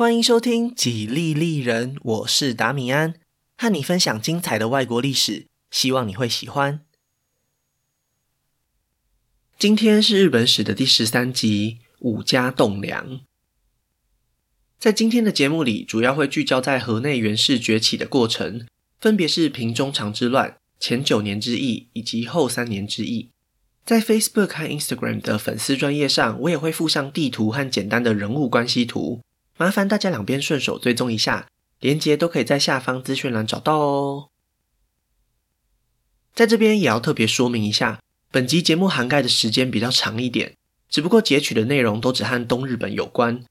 欢迎收听《几利利人》，我是达米安，和你分享精彩的外国历史，希望你会喜欢。今天是日本史的第十三集，武家栋梁。在今天的节目里，主要会聚焦在河内源氏崛起的过程，分别是平中长之乱、前九年之役以及后三年之役。在 Facebook 和 Instagram 的粉丝专页上，我也会附上地图和简单的人物关系图。麻烦大家两边顺手追踪一下，连接都可以在下方资讯栏找到哦。在这边也要特别说明一下，本集节目涵盖的时间比较长一点，只不过截取的内容都只和东日本有关。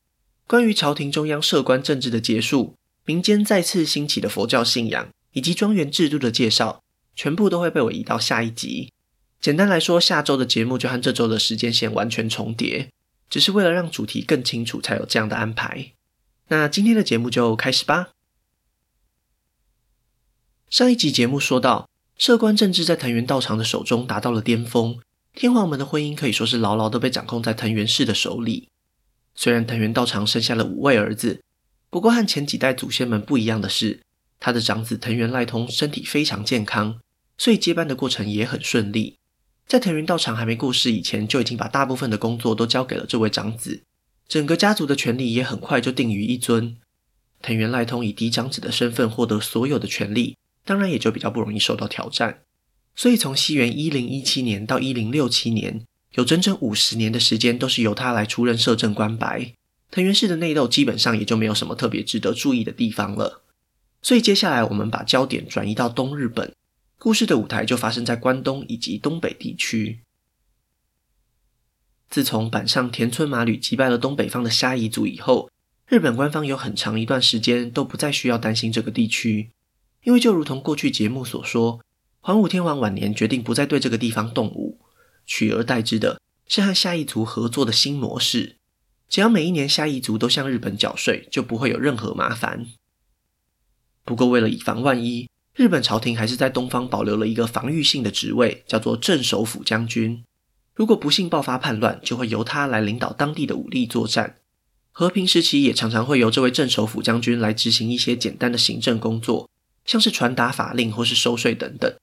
关于朝廷中央摄关政治的结束、民间再次兴起的佛教信仰以及庄园制度的介绍，全部都会被我移到下一集。简单来说，下周的节目就和这周的时间线完全重叠，只是为了让主题更清楚，才有这样的安排。那今天的节目就开始吧。上一集节目说到，摄关政治在藤原道长的手中达到了巅峰，天皇们的婚姻可以说是牢牢的被掌控在藤原氏的手里。虽然藤原道长生下了五位儿子，不过和前几代祖先们不一样的是，他的长子藤原赖通身体非常健康，所以接班的过程也很顺利。在藤原道长还没过世以前，就已经把大部分的工作都交给了这位长子。整个家族的权力也很快就定于一尊。藤原赖通以嫡长子的身份获得所有的权力，当然也就比较不容易受到挑战。所以从西元一零一七年到一零六七年，有整整五十年的时间都是由他来出任摄政官白。藤原氏的内斗基本上也就没有什么特别值得注意的地方了。所以接下来我们把焦点转移到东日本，故事的舞台就发生在关东以及东北地区。自从板上田村麻吕击败了东北方的虾夷族以后，日本官方有很长一段时间都不再需要担心这个地区，因为就如同过去节目所说，桓武天皇晚年决定不再对这个地方动武，取而代之的是和虾夷族合作的新模式，只要每一年虾夷族都向日本缴税，就不会有任何麻烦。不过为了以防万一，日本朝廷还是在东方保留了一个防御性的职位，叫做镇守府将军。如果不幸爆发叛乱，就会由他来领导当地的武力作战。和平时期也常常会由这位镇守府将军来执行一些简单的行政工作，像是传达法令或是收税等等。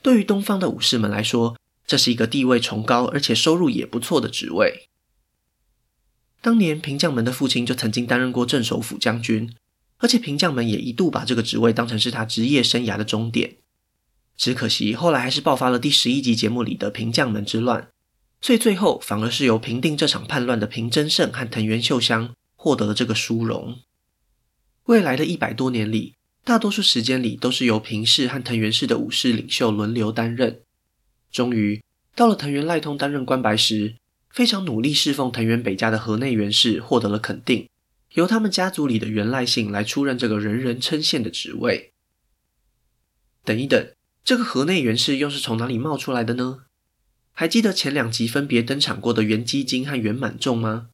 对于东方的武士们来说，这是一个地位崇高而且收入也不错的职位。当年平将门的父亲就曾经担任过镇守府将军，而且平将门也一度把这个职位当成是他职业生涯的终点。只可惜后来还是爆发了第十一集节目里的平将门之乱。所以最后反而是由平定这场叛乱的平真胜和藤原秀香获得了这个殊荣。未来的一百多年里，大多数时间里都是由平氏和藤原氏的武士领袖轮流担任。终于到了藤原赖通担任关白时，非常努力侍奉藤原北家的河内源氏获得了肯定，由他们家族里的源赖姓来出任这个人人称羡的职位。等一等，这个河内源氏又是从哪里冒出来的呢？还记得前两集分别登场过的源基经和源满众吗？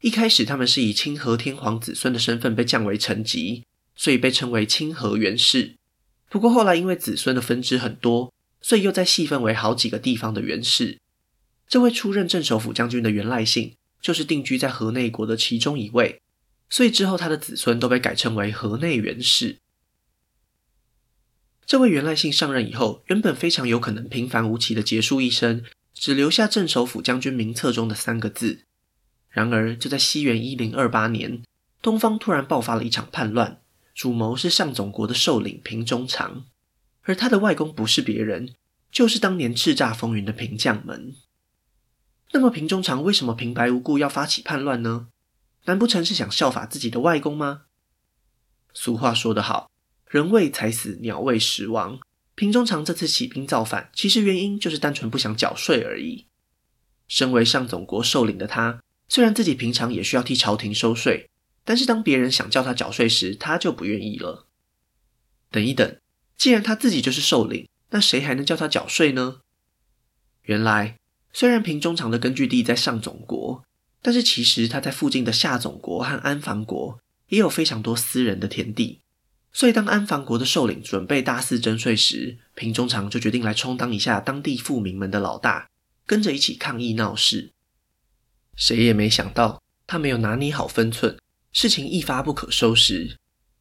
一开始他们是以清河天皇子孙的身份被降为臣级，所以被称为清河源氏。不过后来因为子孙的分支很多，所以又再细分为好几个地方的源氏。这位出任镇守府将军的源赖姓，就是定居在河内国的其中一位，所以之后他的子孙都被改称为河内源氏。这位源赖姓上任以后，原本非常有可能平凡无奇的结束一生。只留下镇守府将军名册中的三个字。然而，就在西元一零二八年，东方突然爆发了一场叛乱，主谋是上总国的首领平中长，而他的外公不是别人，就是当年叱咤风云的平将门。那么，平中长为什么平白无故要发起叛乱呢？难不成是想效法自己的外公吗？俗话说得好，人为财死，鸟为食亡。平中常这次起兵造反，其实原因就是单纯不想缴税而已。身为上总国首领的他，虽然自己平常也需要替朝廷收税，但是当别人想叫他缴税时，他就不愿意了。等一等，既然他自己就是首领，那谁还能叫他缴税呢？原来，虽然平中常的根据地在上总国，但是其实他在附近的下总国和安房国也有非常多私人的田地。所以，当安房国的首领准备大肆征税时，平中常就决定来充当一下当地富民们的老大，跟着一起抗议闹事。谁也没想到，他没有拿捏好分寸，事情一发不可收拾，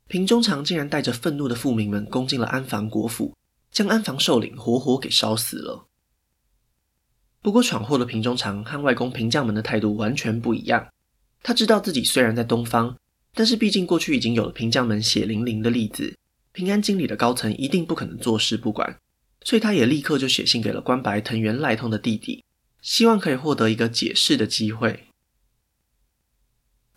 平中常竟然带着愤怒的富民们攻进了安防国府，将安防首领活活给烧死了。不过，闯祸的平中常和外公平将门的态度完全不一样。他知道自己虽然在东方，但是毕竟过去已经有了平将门血淋淋的例子，平安京里的高层一定不可能坐视不管，所以他也立刻就写信给了关白藤原赖通的弟弟，希望可以获得一个解释的机会。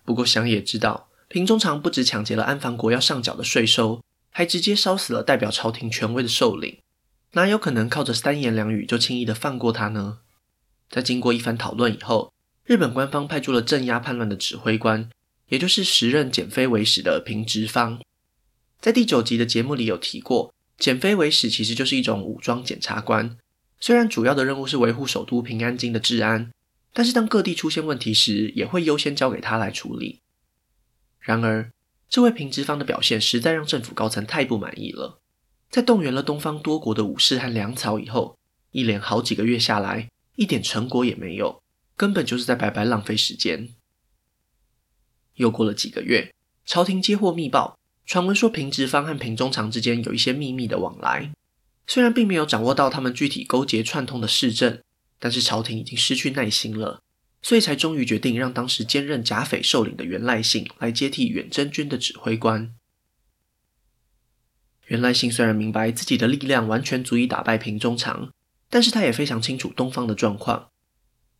不过想也知道，平中常不止抢劫了安防国要上缴的税收，还直接烧死了代表朝廷权威的首领，哪有可能靠着三言两语就轻易的放过他呢？在经过一番讨论以后，日本官方派出了镇压叛乱的指挥官，也就是时任检非违使的平直方。在第九集的节目里有提过，检非违使其实就是一种武装检察官。虽然主要的任务是维护首都平安京的治安，但是当各地出现问题时，也会优先交给他来处理。然而，这位平直方的表现实在让政府高层太不满意了。在动员了东方多国的武士和粮草以后，一连好几个月下来，一点成果也没有，根本就是在白白浪费时间。又过了几个月，朝廷接获密报，传闻说平直方和平中常之间有一些秘密的往来。虽然并没有掌握到他们具体勾结串通的事证，但是朝廷已经失去耐心了，所以才终于决定让当时兼任甲斐首领的源赖信来接替远征军的指挥官。源赖信虽然明白自己的力量完全足以打败平中常，但是他也非常清楚东方的状况。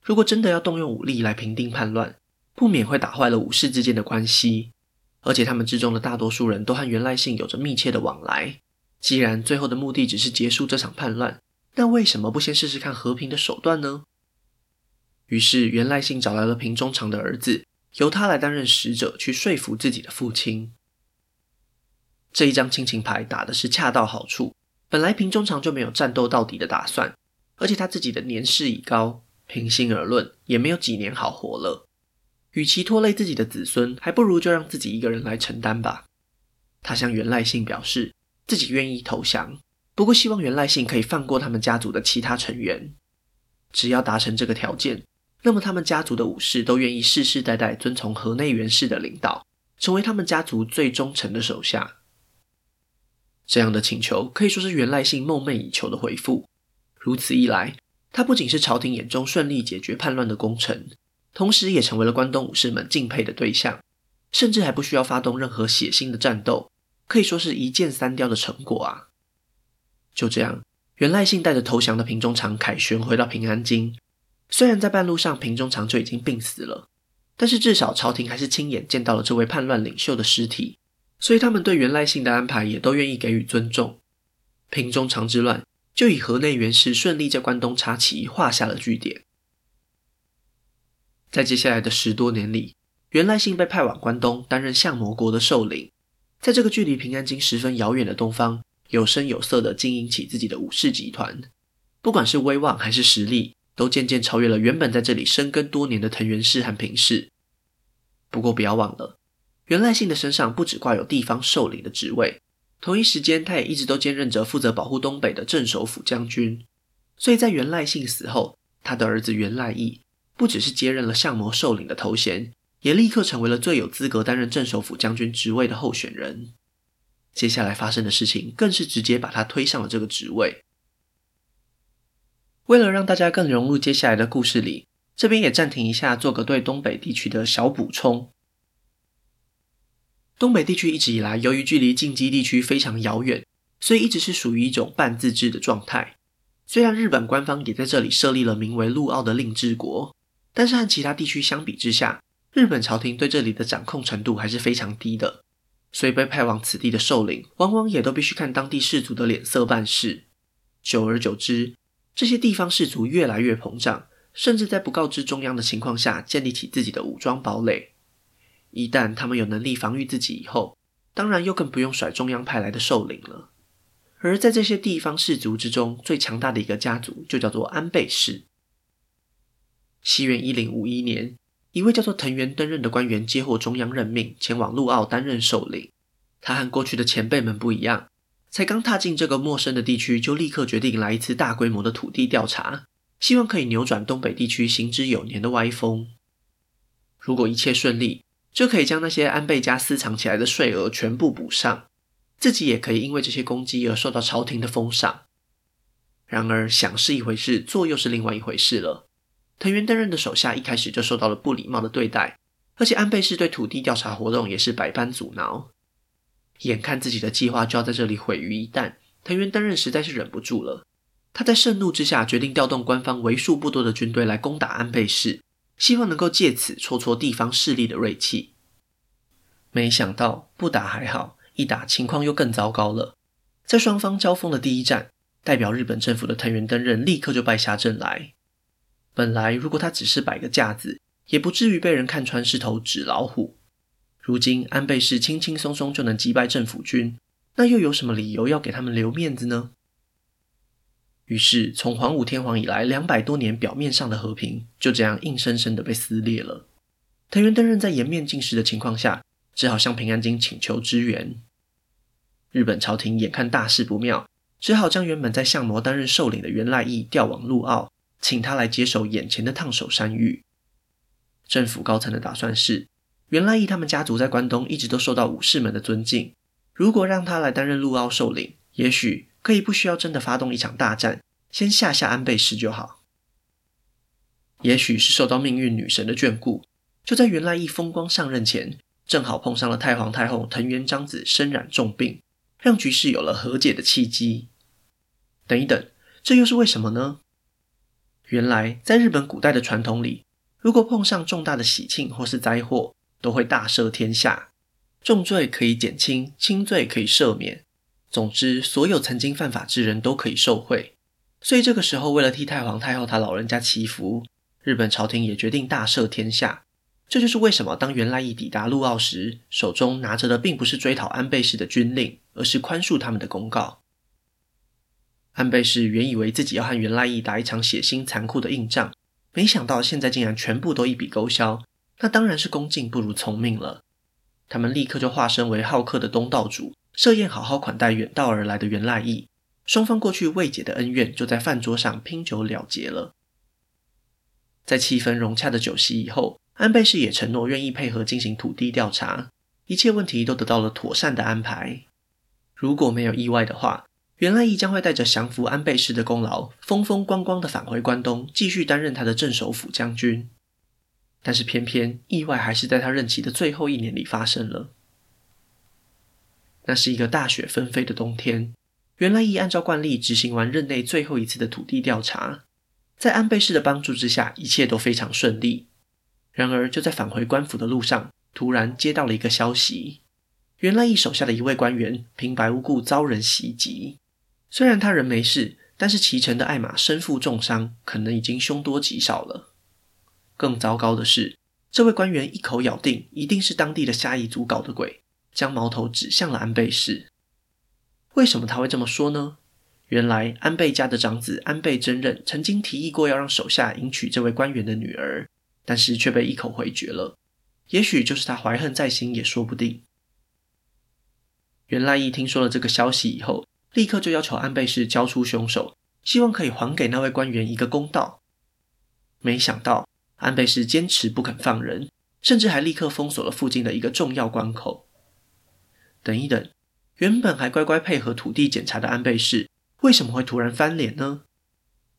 如果真的要动用武力来平定叛乱，不免会打坏了武士之间的关系，而且他们之中的大多数人都和源赖信有着密切的往来。既然最后的目的只是结束这场叛乱，那为什么不先试试看和平的手段呢？于是源赖信找来了平中常的儿子，由他来担任使者，去说服自己的父亲。这一张亲情牌打的是恰到好处。本来平中常就没有战斗到底的打算，而且他自己的年事已高，平心而论，也没有几年好活了。与其拖累自己的子孙，还不如就让自己一个人来承担吧。他向源赖信表示。自己愿意投降，不过希望源赖信可以放过他们家族的其他成员。只要达成这个条件，那么他们家族的武士都愿意世世代代遵从河内源氏的领导，成为他们家族最忠诚的手下。这样的请求可以说是源赖信梦寐以求的回复。如此一来，他不仅是朝廷眼中顺利解决叛乱的功臣，同时也成为了关东武士们敬佩的对象，甚至还不需要发动任何血腥的战斗。可以说是一箭三雕的成果啊！就这样，源赖信带着投降的平中常凯旋回到平安京。虽然在半路上平中常就已经病死了，但是至少朝廷还是亲眼见到了这位叛乱领袖的尸体，所以他们对源赖信的安排也都愿意给予尊重。平中常之乱就以河内源氏顺利在关东插旗画下了句点。在接下来的十多年里，源赖信被派往关东担任相模国的首领。在这个距离平安京十分遥远的东方，有声有色地经营起自己的武士集团，不管是威望还是实力，都渐渐超越了原本在这里生根多年的藤原氏和平氏。不过不要忘了，源赖信的身上不只挂有地方首领的职位，同一时间他也一直都兼任着负责保护东北的镇守府将军。所以在源赖信死后，他的儿子源赖义不只是接任了相模首领的头衔。也立刻成为了最有资格担任镇守府将军职位的候选人。接下来发生的事情更是直接把他推上了这个职位。为了让大家更融入接下来的故事里，这边也暂停一下，做个对东北地区的小补充。东北地区一直以来，由于距离近畿地区非常遥远，所以一直是属于一种半自治的状态。虽然日本官方也在这里设立了名为陆奥的令制国，但是和其他地区相比之下，日本朝廷对这里的掌控程度还是非常低的，所以被派往此地的首领，往往也都必须看当地士族的脸色办事。久而久之，这些地方士族越来越膨胀，甚至在不告知中央的情况下，建立起自己的武装堡垒。一旦他们有能力防御自己以后，当然又更不用甩中央派来的首领了。而在这些地方士族之中，最强大的一个家族就叫做安倍氏。西元一零五一年。一位叫做藤原登任的官员接获中央任命，前往陆奥担任首领。他和过去的前辈们不一样，才刚踏进这个陌生的地区，就立刻决定来一次大规模的土地调查，希望可以扭转东北地区行之有年的歪风。如果一切顺利，就可以将那些安倍家私藏起来的税额全部补上，自己也可以因为这些功绩而受到朝廷的封赏。然而，想是一回事，做又是另外一回事了。藤原登任的手下一开始就受到了不礼貌的对待，而且安倍氏对土地调查活动也是百般阻挠。眼看自己的计划就要在这里毁于一旦，藤原登任实在是忍不住了。他在盛怒之下，决定调动官方为数不多的军队来攻打安倍氏，希望能够借此挫挫地方势力的锐气。没想到不打还好，一打情况又更糟糕了。在双方交锋的第一战，代表日本政府的藤原登任立刻就败下阵来。本来，如果他只是摆个架子，也不至于被人看穿是头纸老虎。如今安倍氏轻轻松松就能击败政府军，那又有什么理由要给他们留面子呢？于是，从桓武天皇以来两百多年表面上的和平，就这样硬生生的被撕裂了。藤原登任在颜面尽失的情况下，只好向平安京请求支援。日本朝廷眼看大事不妙，只好将原本在相模担任首领的源赖义调往陆奥。请他来接手眼前的烫手山芋。政府高层的打算是，原赖义他们家族在关东一直都受到武士们的尊敬，如果让他来担任陆奥首领，也许可以不需要真的发动一场大战，先吓吓安倍氏就好。也许是受到命运女神的眷顾，就在原赖义风光上任前，正好碰上了太皇太后藤原彰子身染重病，让局势有了和解的契机。等一等，这又是为什么呢？原来，在日本古代的传统里，如果碰上重大的喜庆或是灾祸，都会大赦天下，重罪可以减轻，轻罪可以赦免。总之，所有曾经犯法之人都可以受贿。所以这个时候，为了替太皇太后他老人家祈福，日本朝廷也决定大赦天下。这就是为什么当源赖义抵达陆奥时，手中拿着的并不是追讨安倍氏的军令，而是宽恕他们的公告。安倍氏原以为自己要和源赖义打一场血腥残酷的硬仗，没想到现在竟然全部都一笔勾销，那当然是恭敬不如从命了。他们立刻就化身为好客的东道主，设宴好好款待远道而来的源赖义，双方过去未解的恩怨就在饭桌上拼酒了结了。在气氛融洽的酒席以后，安倍氏也承诺愿意配合进行土地调查，一切问题都得到了妥善的安排。如果没有意外的话，原赖义将会带着降服安倍氏的功劳，风风光光的返回关东，继续担任他的镇守府将军。但是偏偏意外还是在他任期的最后一年里发生了。那是一个大雪纷飞的冬天，原赖义按照惯例执行完任内最后一次的土地调查，在安倍氏的帮助之下，一切都非常顺利。然而就在返回官府的路上，突然接到了一个消息：原赖义手下的一位官员平白无故遭人袭击。虽然他人没事，但是骑乘的爱马身负重伤，可能已经凶多吉少了。更糟糕的是，这位官员一口咬定一定是当地的虾夷族搞的鬼，将矛头指向了安倍氏。为什么他会这么说呢？原来安倍家的长子安倍贞任曾经提议过要让手下迎娶这位官员的女儿，但是却被一口回绝了。也许就是他怀恨在心也说不定。原赖一听说了这个消息以后，立刻就要求安倍氏交出凶手，希望可以还给那位官员一个公道。没想到安倍氏坚持不肯放人，甚至还立刻封锁了附近的一个重要关口。等一等，原本还乖乖配合土地检查的安倍氏，为什么会突然翻脸呢？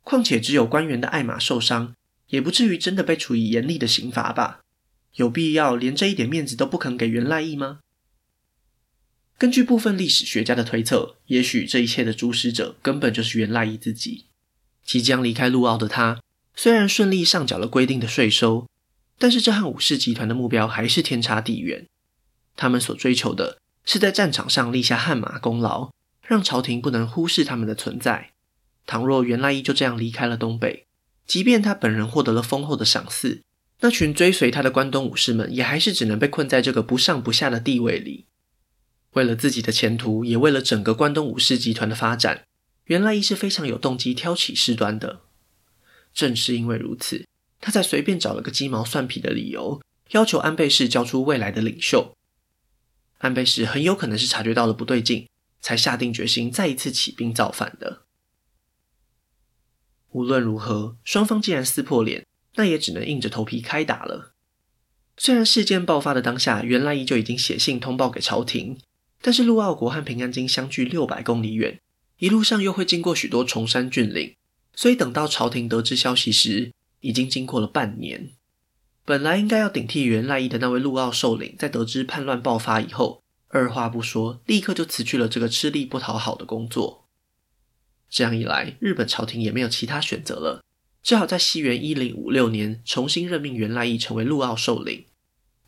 况且只有官员的爱马受伤，也不至于真的被处以严厉的刑罚吧？有必要连这一点面子都不肯给源赖义吗？根据部分历史学家的推测，也许这一切的主使者根本就是源赖义自己。即将离开陆奥的他，虽然顺利上缴了规定的税收，但是这和武士集团的目标还是天差地远。他们所追求的是在战场上立下汗马功劳，让朝廷不能忽视他们的存在。倘若源赖义就这样离开了东北，即便他本人获得了丰厚的赏赐，那群追随他的关东武士们也还是只能被困在这个不上不下的地位里。为了自己的前途，也为了整个关东武士集团的发展，源赖一是非常有动机挑起事端的。正是因为如此，他才随便找了个鸡毛蒜皮的理由，要求安倍氏交出未来的领袖。安倍氏很有可能是察觉到了不对劲，才下定决心再一次起兵造反的。无论如何，双方既然撕破脸，那也只能硬着头皮开打了。虽然事件爆发的当下，源赖义就已经写信通报给朝廷，但是陆奥国和平安京相距六百公里远，一路上又会经过许多崇山峻岭，所以等到朝廷得知消息时，已经经过了半年。本来应该要顶替源赖义的那位陆奥首领，在得知叛乱爆发以后，二话不说，立刻就辞去了这个吃力不讨好的工作。这样一来，日本朝廷也没有其他选择了，只好在西元一零五六年重新任命源赖义成为陆奥首领。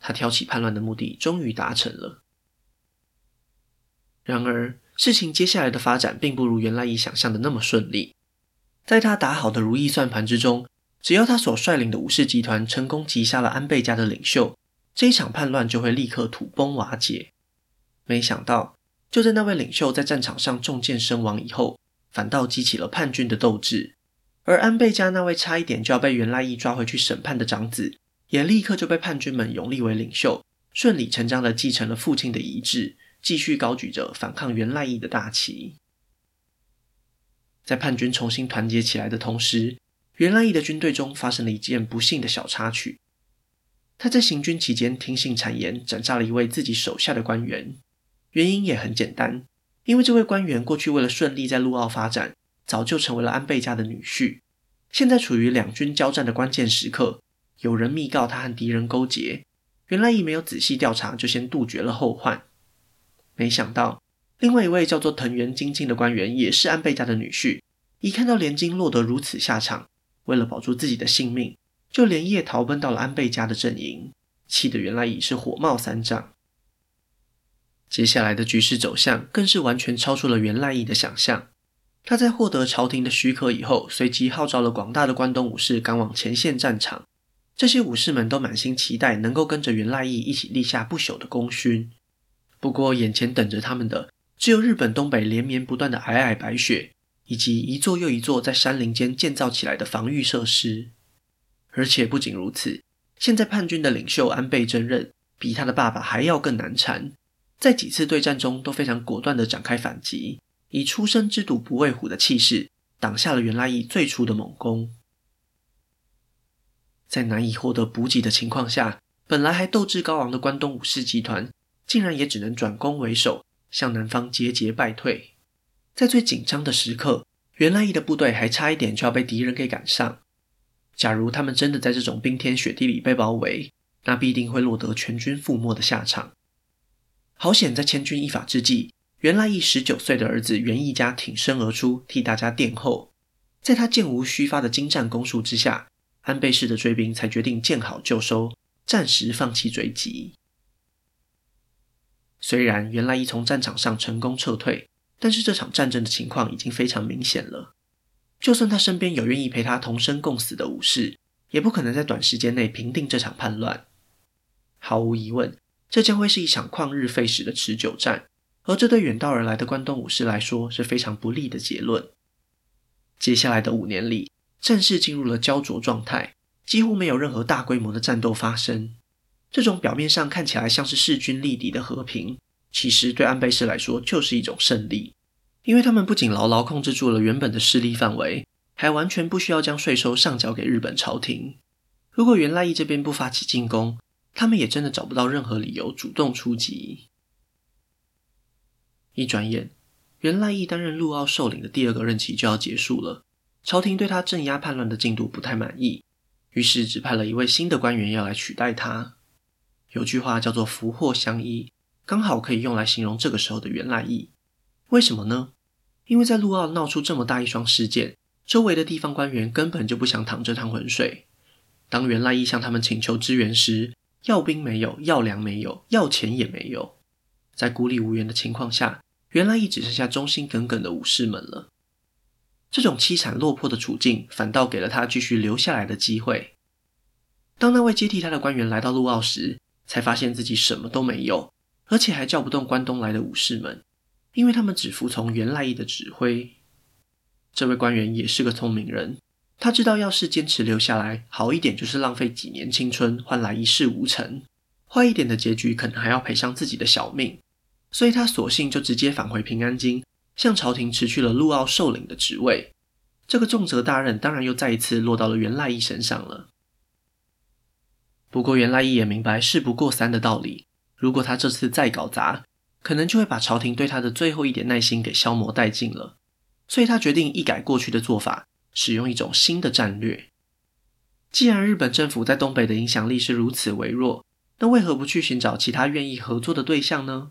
他挑起叛乱的目的终于达成了。然而，事情接下来的发展并不如原赖义想象的那么顺利。在他打好的如意算盘之中，只要他所率领的武士集团成功击杀了安倍家的领袖，这一场叛乱就会立刻土崩瓦解。没想到，就在那位领袖在战场上中箭身亡以后，反倒激起了叛军的斗志，而安倍家那位差一点就要被原赖义抓回去审判的长子。也立刻就被叛军们拥立为领袖，顺理成章地继承了父亲的遗志，继续高举着反抗源赖义的大旗。在叛军重新团结起来的同时，源赖义的军队中发生了一件不幸的小插曲。他在行军期间听信谗言，斩杀了一位自己手下的官员。原因也很简单，因为这位官员过去为了顺利在陆奥发展，早就成为了安倍家的女婿。现在处于两军交战的关键时刻。有人密告他和敌人勾结，源赖义没有仔细调查，就先杜绝了后患。没想到，另外一位叫做藤原晶清的官员也是安倍家的女婿，一看到连经落得如此下场，为了保住自己的性命，就连夜逃奔到了安倍家的阵营，气得原来已是火冒三丈。接下来的局势走向更是完全超出了原赖义的想象。他在获得朝廷的许可以后，随即号召了广大的关东武士赶往前线战场。这些武士们都满心期待能够跟着原赖义一起立下不朽的功勋。不过，眼前等着他们的只有日本东北连绵不断的皑皑白雪，以及一座又一座在山林间建造起来的防御设施。而且不仅如此，现在叛军的领袖安倍贞任比他的爸爸还要更难缠，在几次对战中都非常果断地展开反击，以初生之犊不畏虎的气势挡下了原来义最初的猛攻。在难以获得补给的情况下，本来还斗志高昂的关东武士集团，竟然也只能转攻为守，向南方节节败退。在最紧张的时刻，袁赖义的部队还差一点就要被敌人给赶上。假如他们真的在这种冰天雪地里被包围，那必定会落得全军覆没的下场。好险，在千钧一发之际，袁赖义十九岁的儿子袁义家挺身而出，替大家殿后。在他箭无虚发的精湛攻术之下，安倍氏的追兵才决定见好就收，暂时放弃追击。虽然源赖义从战场上成功撤退，但是这场战争的情况已经非常明显了。就算他身边有愿意陪他同生共死的武士，也不可能在短时间内平定这场叛乱。毫无疑问，这将会是一场旷日费时的持久战，而这对远道而来的关东武士来说是非常不利的结论。接下来的五年里，战事进入了胶着状态，几乎没有任何大规模的战斗发生。这种表面上看起来像是势均力敌的和平，其实对安倍氏来说就是一种胜利，因为他们不仅牢牢控制住了原本的势力范围，还完全不需要将税收上缴给日本朝廷。如果源赖义这边不发起进攻，他们也真的找不到任何理由主动出击。一转眼，源赖义担任陆奥首领的第二个任期就要结束了。朝廷对他镇压叛乱的进度不太满意，于是指派了一位新的官员要来取代他。有句话叫做“福祸相依”，刚好可以用来形容这个时候的源赖义。为什么呢？因为在陆奥闹出这么大一桩事件，周围的地方官员根本就不想淌这趟浑水。当源赖义向他们请求支援时，要兵没有，要粮没有，要钱也没有。在孤立无援的情况下，源赖义只剩下忠心耿耿的武士们了。这种凄惨落魄的处境，反倒给了他继续留下来的机会。当那位接替他的官员来到陆奥时，才发现自己什么都没有，而且还叫不动关东来的武士们，因为他们只服从源赖义的指挥。这位官员也是个聪明人，他知道要是坚持留下来，好一点就是浪费几年青春，换来一事无成；坏一点的结局，可能还要赔上自己的小命。所以他索性就直接返回平安京。向朝廷辞去了陆奥首领的职位，这个重责大任当然又再一次落到了源赖义身上了。不过袁来义也明白事不过三的道理，如果他这次再搞砸，可能就会把朝廷对他的最后一点耐心给消磨殆尽了。所以他决定一改过去的做法，使用一种新的战略。既然日本政府在东北的影响力是如此微弱，那为何不去寻找其他愿意合作的对象呢？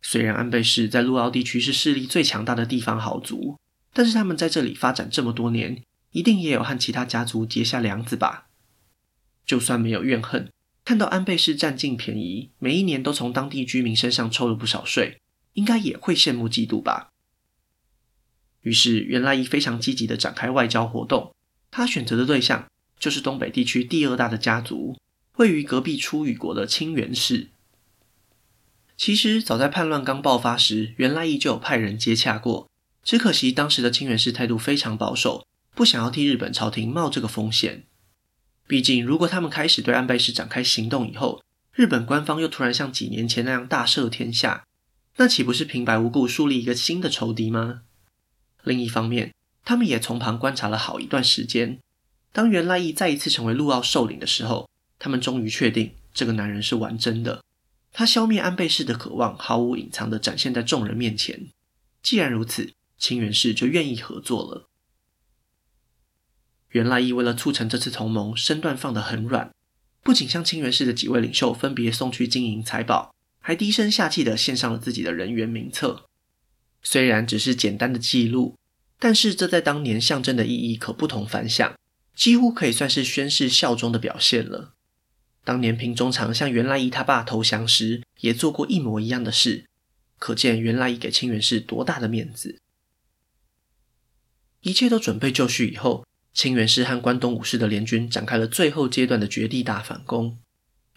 虽然安倍氏在陆奥地区是势力最强大的地方豪族，但是他们在这里发展这么多年，一定也有和其他家族结下梁子吧？就算没有怨恨，看到安倍氏占尽便宜，每一年都从当地居民身上抽了不少税，应该也会羡慕嫉妒吧？于是源赖义非常积极地展开外交活动，他选择的对象就是东北地区第二大的家族，位于隔壁出羽国的清源氏。其实早在叛乱刚爆发时，源赖义就有派人接洽过，只可惜当时的清源氏态度非常保守，不想要替日本朝廷冒这个风险。毕竟，如果他们开始对安倍氏展开行动以后，日本官方又突然像几年前那样大赦天下，那岂不是平白无故树立一个新的仇敌吗？另一方面，他们也从旁观察了好一段时间。当源赖义再一次成为陆奥首领的时候，他们终于确定这个男人是玩真的。他消灭安倍氏的渴望毫无隐藏地展现在众人面前。既然如此，清源氏就愿意合作了。袁赖义为了促成这次同盟，身段放得很软，不仅向清源氏的几位领袖分别送去金银财宝，还低声下气地献上了自己的人员名册。虽然只是简单的记录，但是这在当年象征的意义可不同凡响，几乎可以算是宣誓效忠的表现了。当年平忠常向袁赖义他爸投降时，也做过一模一样的事，可见袁赖义给清源氏多大的面子。一切都准备就绪以后，清源氏和关东武士的联军展开了最后阶段的绝地大反攻。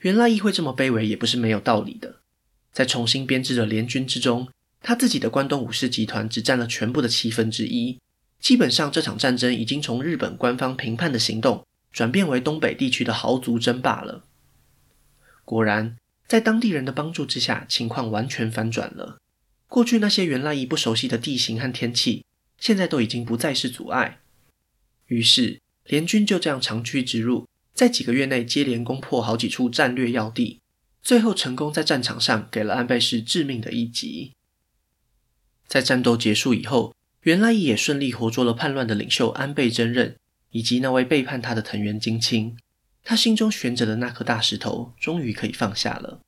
源赖义会这么卑微，也不是没有道理的。在重新编制的联军之中，他自己的关东武士集团只占了全部的七分之一。基本上，这场战争已经从日本官方评判的行动，转变为东北地区的豪族争霸了。果然，在当地人的帮助之下，情况完全反转了。过去那些原赖义不熟悉的地形和天气，现在都已经不再是阻碍。于是，联军就这样长驱直入，在几个月内接连攻破好几处战略要地，最后成功在战场上给了安倍氏致命的一击。在战斗结束以后，源赖义也顺利活捉了叛乱的领袖安倍贞任，以及那位背叛他的藤原京清。他心中悬着的那颗大石头，终于可以放下了。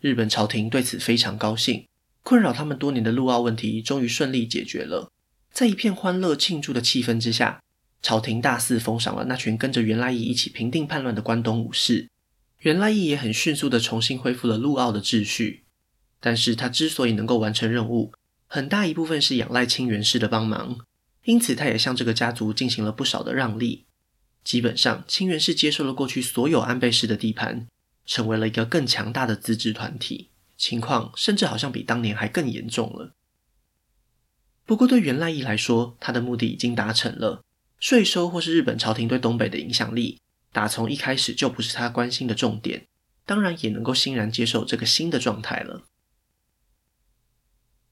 日本朝廷对此非常高兴，困扰他们多年的陆奥问题终于顺利解决了。在一片欢乐庆祝的气氛之下，朝廷大肆封赏了那群跟着源赖义一起平定叛乱的关东武士。源赖义也很迅速地重新恢复了陆奥的秩序。但是他之所以能够完成任务，很大一部分是仰赖清源氏的帮忙，因此他也向这个家族进行了不少的让利。基本上，清源氏接受了过去所有安倍氏的地盘，成为了一个更强大的自治团体。情况甚至好像比当年还更严重了。不过，对源赖义来说，他的目的已经达成了。税收或是日本朝廷对东北的影响力，打从一开始就不是他关心的重点。当然，也能够欣然接受这个新的状态了。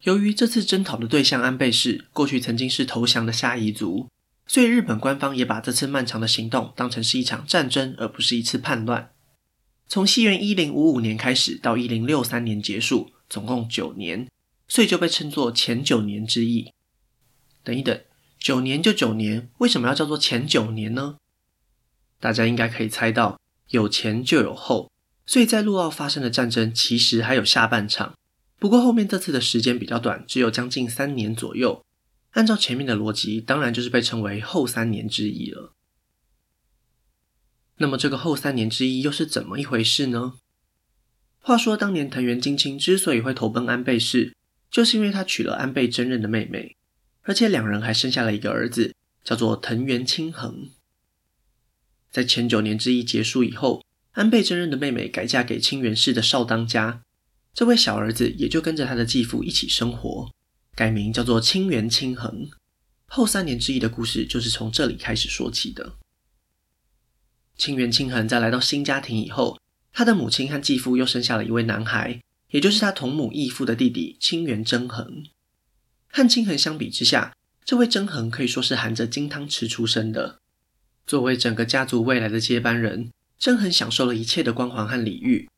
由于这次征讨的对象安倍氏过去曾经是投降的虾夷族。所以，日本官方也把这次漫长的行动当成是一场战争，而不是一次叛乱。从西元一零五五年开始到一零六三年结束，总共九年，所以就被称作前九年之役。等一等，九年就九年，为什么要叫做前九年呢？大家应该可以猜到，有前就有后，所以在陆奥发生的战争其实还有下半场。不过后面这次的时间比较短，只有将近三年左右。按照前面的逻辑，当然就是被称为后三年之役了。那么这个后三年之役又是怎么一回事呢？话说当年藤原金清之所以会投奔安倍氏，就是因为他娶了安倍真任的妹妹，而且两人还生下了一个儿子，叫做藤原清衡。在前九年之役结束以后，安倍真任的妹妹改嫁给清源氏的少当家，这位小儿子也就跟着他的继父一起生活。改名叫做清源清衡，后三年之役的故事就是从这里开始说起的。清源清衡在来到新家庭以后，他的母亲和继父又生下了一位男孩，也就是他同母异父的弟弟清源真恒。和亲恒相比之下，这位真恒可以说是含着金汤匙出生的。作为整个家族未来的接班人，真恒享受了一切的光环和礼遇，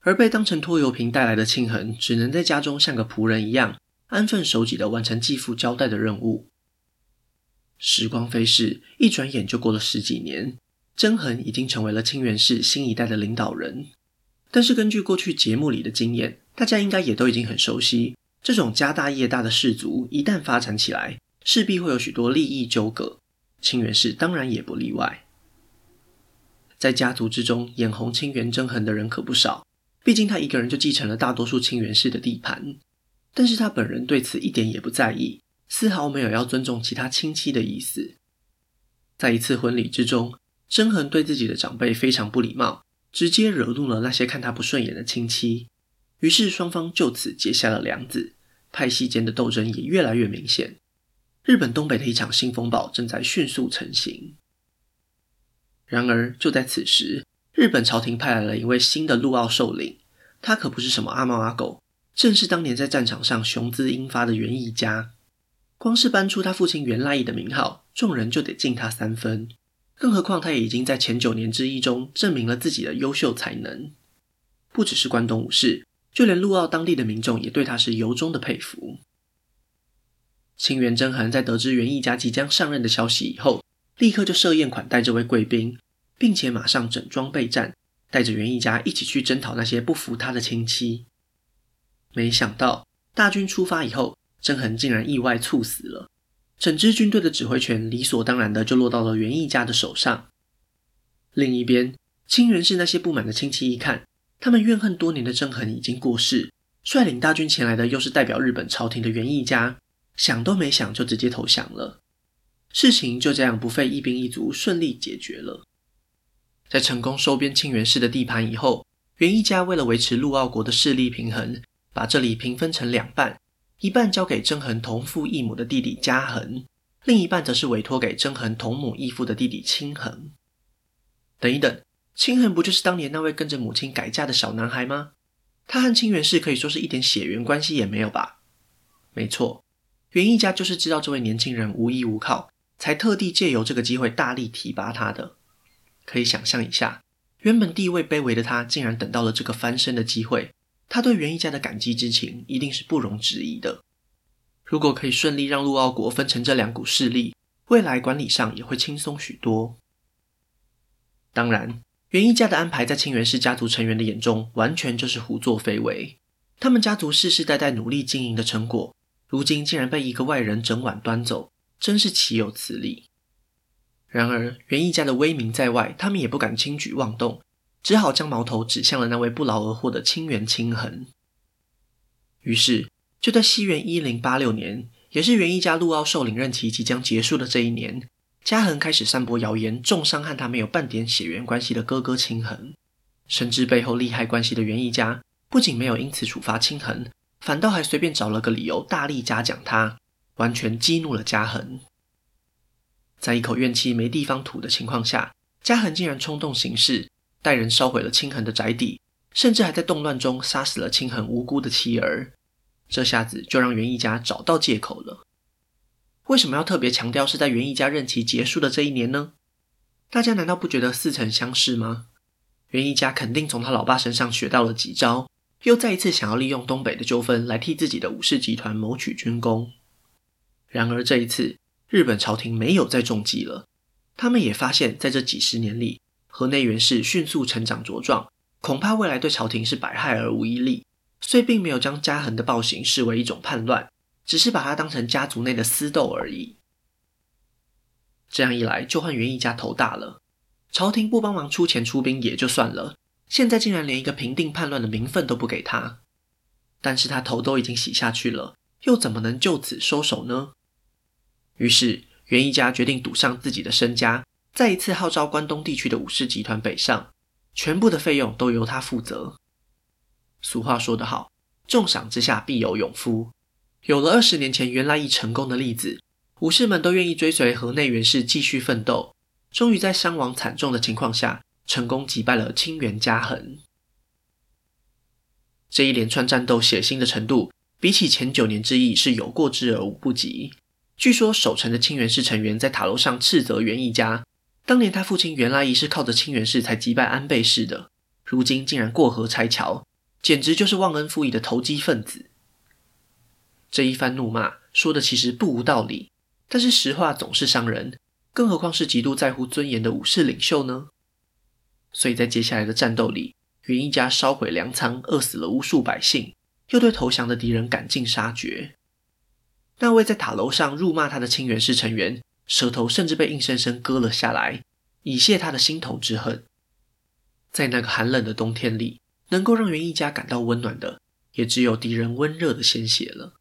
而被当成拖油瓶带来的庆恒，只能在家中像个仆人一样，安分守己地完成继父交代的任务。时光飞逝，一转眼就过了十几年，真恒已经成为了清源氏新一代的领导人。但是根据过去节目里的经验，大家应该也都已经很熟悉，这种家大业大的氏族一旦发展起来，势必会有许多利益纠葛。清源氏当然也不例外。在家族之中，眼红清源真恒的人可不少，毕竟他一个人就继承了大多数清源氏的地盘。但是他本人对此一点也不在意。丝毫没有要尊重其他亲戚的意思。在一次婚礼之中，真恒对自己的长辈非常不礼貌，直接惹怒了那些看他不顺眼的亲戚。于是双方就此结下了梁子，派系间的斗争也越来越明显。日本东北的一场新风暴正在迅速成型。然而就在此时，日本朝廷派来了一位新的陆奥首领，他可不是什么阿猫阿狗，正是当年在战场上雄姿英发的源义家。光是搬出他父亲源赖义的名号，众人就得敬他三分。更何况他也已经在前九年之役中证明了自己的优秀才能。不只是关东武士，就连陆奥当地的民众也对他是由衷的佩服。清源真恒在得知源义家即将上任的消息以后，立刻就设宴款待这位贵宾，并且马上整装备战，带着源义家一起去征讨那些不服他的亲戚。没想到大军出发以后，真恒竟然意外猝死了，整支军队的指挥权理所当然的就落到了源义家的手上。另一边，清源氏那些不满的亲戚一看，他们怨恨多年的真恒已经过世，率领大军前来的又是代表日本朝廷的源义家，想都没想就直接投降了。事情就这样不费一兵一卒顺利解决了。在成功收编清源氏的地盘以后，源义家为了维持陆奥国的势力平衡，把这里平分成两半。一半交给真恒同父异母的弟弟嘉恒，另一半则是委托给真恒同母异父的弟弟亲恒。等一等，亲恒不就是当年那位跟着母亲改嫁的小男孩吗？他和清源氏可以说是一点血缘关系也没有吧？没错，源义家就是知道这位年轻人无依无靠，才特地借由这个机会大力提拔他的。可以想象一下，原本地位卑微的他，竟然等到了这个翻身的机会。他对源义家的感激之情一定是不容置疑的。如果可以顺利让陆奥国分成这两股势力，未来管理上也会轻松许多。当然，源一家的安排在清源氏家族成员的眼中，完全就是胡作非为。他们家族世世代代努力经营的成果，如今竟然被一个外人整晚端走，真是岂有此理！然而，源一家的威名在外，他们也不敢轻举妄动。只好将矛头指向了那位不劳而获的清源亲恒。于是，就在西元一零八六年，也是源一家陆奥寿领任期即将结束的这一年，嘉恒开始散播谣言，重伤和他没有半点血缘关系的哥哥清恒。深知背后利害关系的源义家，不仅没有因此处罚清恒，反倒还随便找了个理由大力嘉奖他，完全激怒了嘉恒。在一口怨气没地方吐的情况下，嘉恒竟然冲动行事。带人烧毁了清恒的宅邸，甚至还在动乱中杀死了清恒无辜的妻儿。这下子就让源义家找到借口了。为什么要特别强调是在源义家任期结束的这一年呢？大家难道不觉得似曾相识吗？源义家肯定从他老爸身上学到了几招，又再一次想要利用东北的纠纷来替自己的武士集团谋取军功。然而这一次，日本朝廷没有再中计了。他们也发现，在这几十年里，河内源氏迅速成长茁壮，恐怕未来对朝廷是百害而无一利，虽并没有将家恒的暴行视为一种叛乱，只是把它当成家族内的私斗而已。这样一来，就换源义家头大了。朝廷不帮忙出钱出兵也就算了，现在竟然连一个平定叛乱的名分都不给他。但是他头都已经洗下去了，又怎么能就此收手呢？于是源义家决定赌上自己的身家。再一次号召关东地区的武士集团北上，全部的费用都由他负责。俗话说得好，重赏之下必有勇夫。有了二十年前源赖义成功的例子，武士们都愿意追随河内源氏继续奋斗。终于在伤亡惨重的情况下，成功击败了清源家恒。这一连串战斗血腥的程度，比起前九年之役是有过之而无不及。据说守城的清源氏成员在塔楼上斥责源义家。当年他父亲原来一是靠着清源氏才击败安倍氏的，如今竟然过河拆桥，简直就是忘恩负义的投机分子。这一番怒骂说的其实不无道理，但是实话总是伤人，更何况是极度在乎尊严的武士领袖呢？所以在接下来的战斗里，源一家烧毁粮仓，饿死了无数百姓，又对投降的敌人赶尽杀绝。那位在塔楼上辱骂他的清源氏成员，舌头甚至被硬生生割了下来，以泄他的心头之恨。在那个寒冷的冬天里，能够让源一家感到温暖的，也只有敌人温热的鲜血了。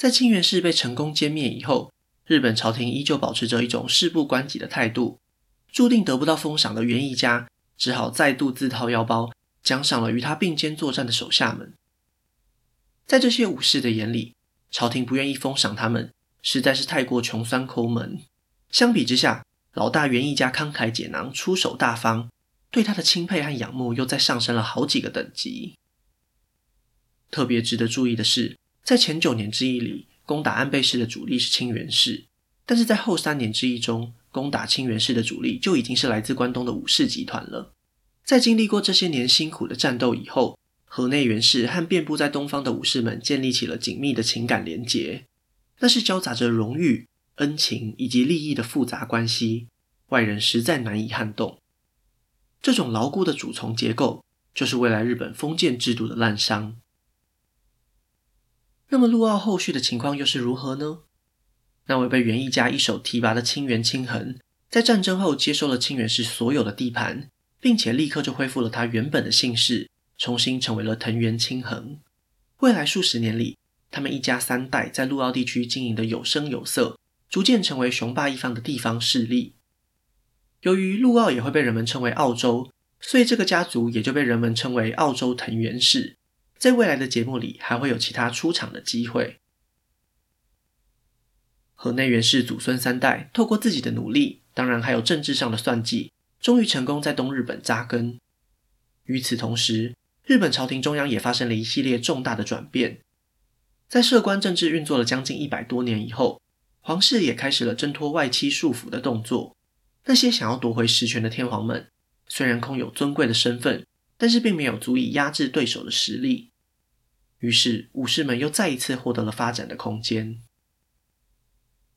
在清源氏被成功歼灭以后，日本朝廷依旧保持着一种事不关己的态度。注定得不到封赏的源义家，只好再度自掏腰包，奖赏了与他并肩作战的手下们。在这些武士的眼里，朝廷不愿意封赏他们，实在是太过穷酸抠门。相比之下，老大源义家慷慨解囊、出手大方，对他的钦佩和仰慕又再上升了好几个等级。特别值得注意的是，在前九年之役里，攻打安倍氏的主力是清源氏，但是在后三年之役中，攻打清源氏的主力就已经是来自关东的武士集团了。在经历过这些年辛苦的战斗以后，河内源氏和遍布在东方的武士们建立起了紧密的情感连结，那是交杂着荣誉、恩情以及利益的复杂关系，外人实在难以撼动。这种牢固的主从结构，就是未来日本封建制度的滥觞。那么陆奥后续的情况又是如何呢？那位被源义家一手提拔的清源清衡，在战争后接收了清源氏所有的地盘，并且立刻就恢复了他原本的姓氏，重新成为了藤原清衡。未来数十年里，他们一家三代在陆奥地区经营的有声有色，逐渐成为雄霸一方的地方势力。由于陆奥也会被人们称为澳洲，所以这个家族也就被人们称为澳洲藤原氏。在未来的节目里，还会有其他出场的机会。河内源氏祖孙三代透过自己的努力，当然还有政治上的算计，终于成功在东日本扎根。与此同时，日本朝廷中央也发生了一系列重大的转变。在摄关政治运作了将近一百多年以后，皇室也开始了挣脱外戚束缚的动作。那些想要夺回实权的天皇们，虽然空有尊贵的身份，但是并没有足以压制对手的实力。于是，武士们又再一次获得了发展的空间。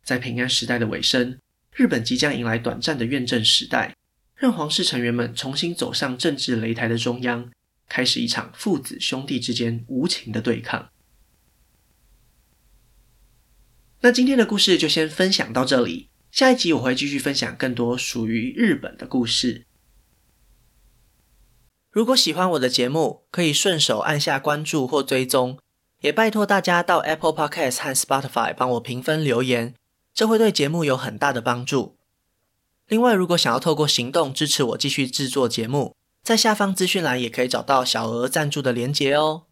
在平安时代的尾声，日本即将迎来短暂的院政时代，让皇室成员们重新走上政治擂台的中央，开始一场父子兄弟之间无情的对抗。那今天的故事就先分享到这里，下一集我会继续分享更多属于日本的故事。如果喜欢我的节目，可以顺手按下关注或追踪，也拜托大家到 Apple Podcast 和 Spotify 帮我评分留言。这会对节目有很大的帮助。另外，如果想要透过行动支持我继续制作节目，在下方资讯栏也可以找到小额赞助的连结哦。